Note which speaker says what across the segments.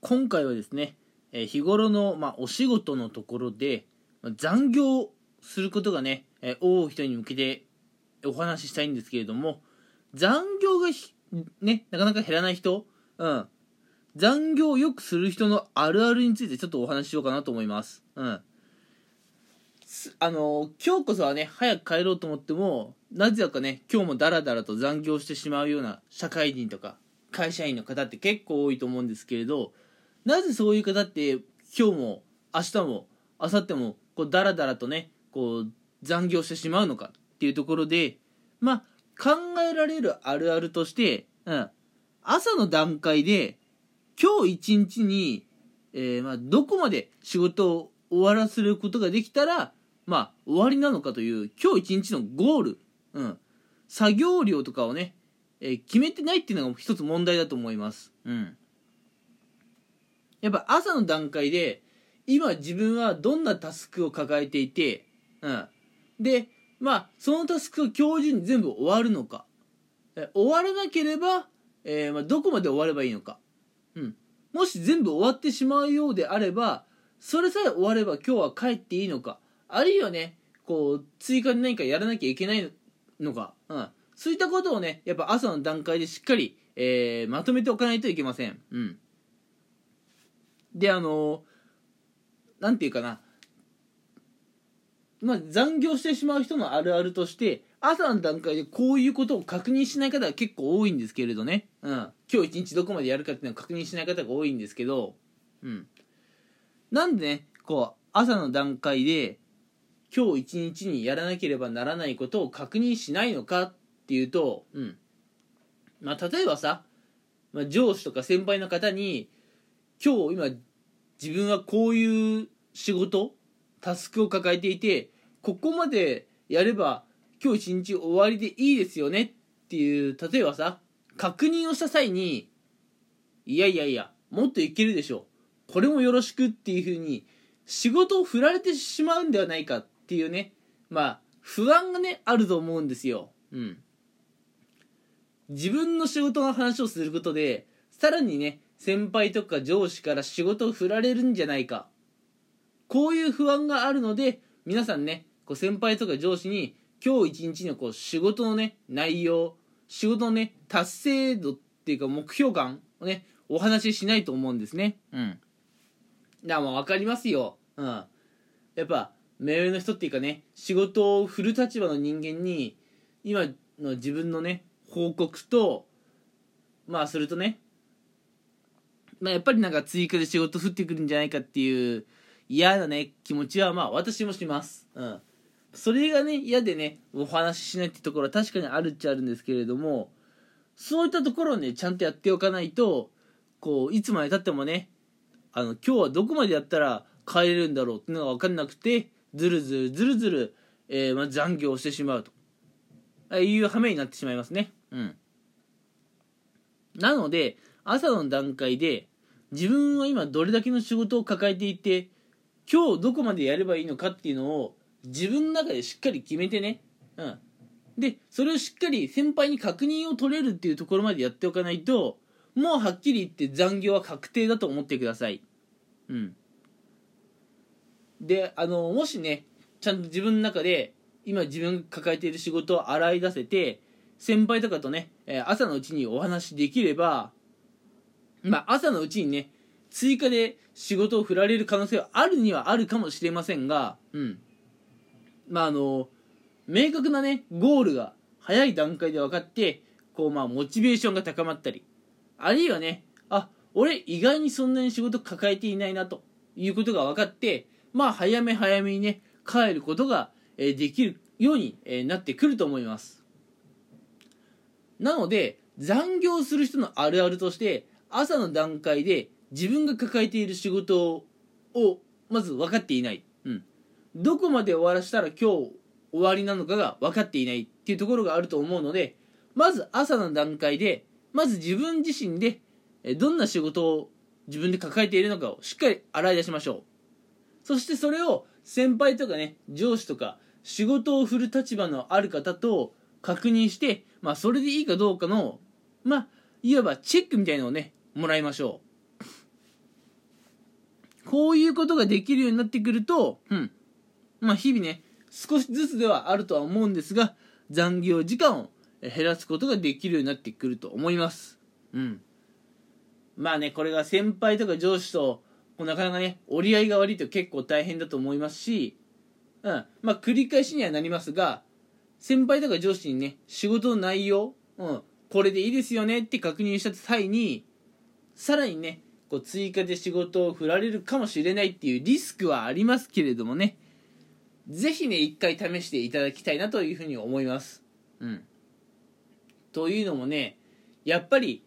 Speaker 1: 今回はですね、え日頃の、まあ、お仕事のところでま残業することがね、え多い人に向けてお話ししたいんですけれども残業がひねなかなか減らない人、うん、残業をよくする人のあるあるについてちょっとお話ししようかなと思います。うんあの今日こそはね早く帰ろうと思ってもなぜだかね今日もダラダラと残業してしまうような社会人とか会社員の方って結構多いと思うんですけれどなぜそういう方って今日も明日も明後日もこうダラダラとねこう残業してしまうのかっていうところでまあ考えられるあるあるとして、うん、朝の段階で今日一日に、えーまあ、どこまで仕事を終わらせることができたらまあ終わりなのかという今日一日のゴール、うん、作業量とかをね、えー決めてないっていうのが一つ問題だと思います。うんやっぱ朝の段階で今自分はどんなタスクを抱えていて、うん、でまあそのタスクが今日中に全部終わるのか。終わらなければ、えーまあ、どこまで終わればいいのか、うん、もし全部終わってしまうようであればそれさえ終われば今日は帰っていいのか。あるいはねこう追加で何かやらなきゃいけないのか、うん、そういったことをねやっぱ朝の段階でしっかり、えーまとめておかないといけません。うん。であのなんていうかな。まあ残業してしまう人のあるあるとして朝の段階でこういうことを確認しない方が結構多いんですけれどね、うん、今日一日どこまでやるかっていうのを確認しない方が多いんですけど、うん、なんでねこう朝の段階で今日一日にやらなければならないことを確認しないのかっていうと、うん。まあ、例えばさ、まあ、上司とか先輩の方に今日今自分はこういう仕事タスクを抱えていてここまでやれば今日一日終わりでいいですよねっていう例えばさ確認をした際にいやいやいやもっといけるでしょこれもよろしくっていうふうに仕事を振られてしまうんではないかっていうねまあ不安がねあると思うんですよ。うん。自分の仕事の話をすることでさらにね先輩とか上司から仕事を振られるんじゃないか。こういう不安があるので皆さんねこう先輩とか上司に今日一日のこう仕事のね内容仕事のね達成度っていうか目標感をねお話ししないと思うんですね。うん。だからまあ分かりますよ。うん。やっぱ目上の人っていうかね仕事を振る立場の人間に今の自分のね報告とまあするとねまあ、やっぱりなんか追加で仕事降ってくるんじゃないかっていう嫌なね気持ちはまあ私もします。うん。それがね嫌でねお話ししないってところは確かにあるっちゃあるんですけれどもそういったところをねちゃんとやっておかないとこういつまでたってもねあの今日はどこまでやったら帰れるんだろうっていうのが分かんなくてずるずるずるずる、えーまあ、残業してしまうと。いう羽目になってしまいますね。うん。なので朝の段階で自分は今どれだけの仕事を抱えていて今日どこまでやればいいのかっていうのを自分の中でしっかり決めてね、うん、でそれをしっかり先輩に確認を取れるっていうところまでやっておかないともうはっきり言って残業は確定だと思ってください、うん、であのもしねちゃんと自分の中で今自分が抱えている仕事を洗い出せて先輩とかとね朝のうちにお話できればまあ、朝のうちにね追加で仕事を振られる可能性はあるにはあるかもしれませんが、うん、まああの明確なねゴールが早い段階で分かってこうまあモチベーションが高まったりあるいはねあ俺意外にそんなに仕事抱えていないなということが分かってまあ早め早めにね帰ることが、えできるように、えなってくると思います。なので残業する人のあるあるとして朝の段階で自分が抱えている仕事をまず分かっていない、うん、どこまで終わらせたら今日終わりなのかが分かっていないっていうところがあると思うのでまず朝の段階でまず自分自身でどんな仕事を自分で抱えているのかをしっかり洗い出しましょう。そしてそれを先輩とかね上司とか仕事を振る立場のある方と確認して、まあ、それでいいかどうかのまあいわばチェックみたいなのをねもらいましょうこういうことができるようになってくると、うん。まあ日々ね、少しずつではあるとは思うんですが、残業時間を減らすことができるようになってくると思います。うん。まあね、これが先輩とか上司と、なかなかね、折り合いが悪いと結構大変だと思いますし、うん。まあ繰り返しにはなりますが、先輩とか上司にね、仕事の内容、うん、これでいいですよねって確認した際に、さらにね、こう追加で仕事を振られるかもしれないっていうリスクはありますけれどもね、ぜひね、一回試していただきたいなというふうに思います。うん。というのもね、やっぱり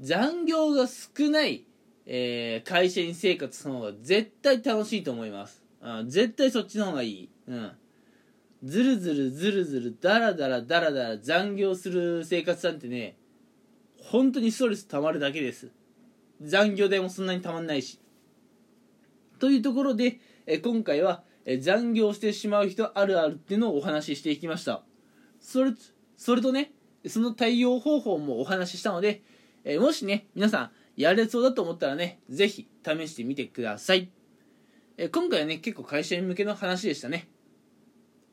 Speaker 1: 残業が少ない、えー、会社員生活の方が絶対楽しいと思います。うん、絶対そっちの方がいい。うん。ずるずるずるずるだらだらだらだら残業する生活なんてね本当にストレス溜まるだけです残業代もそんなにたまんないしというところでえ今回はえ残業してしまう人あるあるっていうのをお話ししていきましたそれそれとねその対応方法もお話ししたのでえもしね皆さんやれそうだと思ったらね是非試してみてくださいえ今回はね結構会社員向けの話でしたね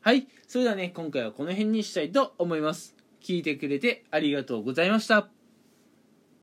Speaker 1: はい。それではね、今回はこの辺にしたいと思います。聞いてくれてありがとうございました。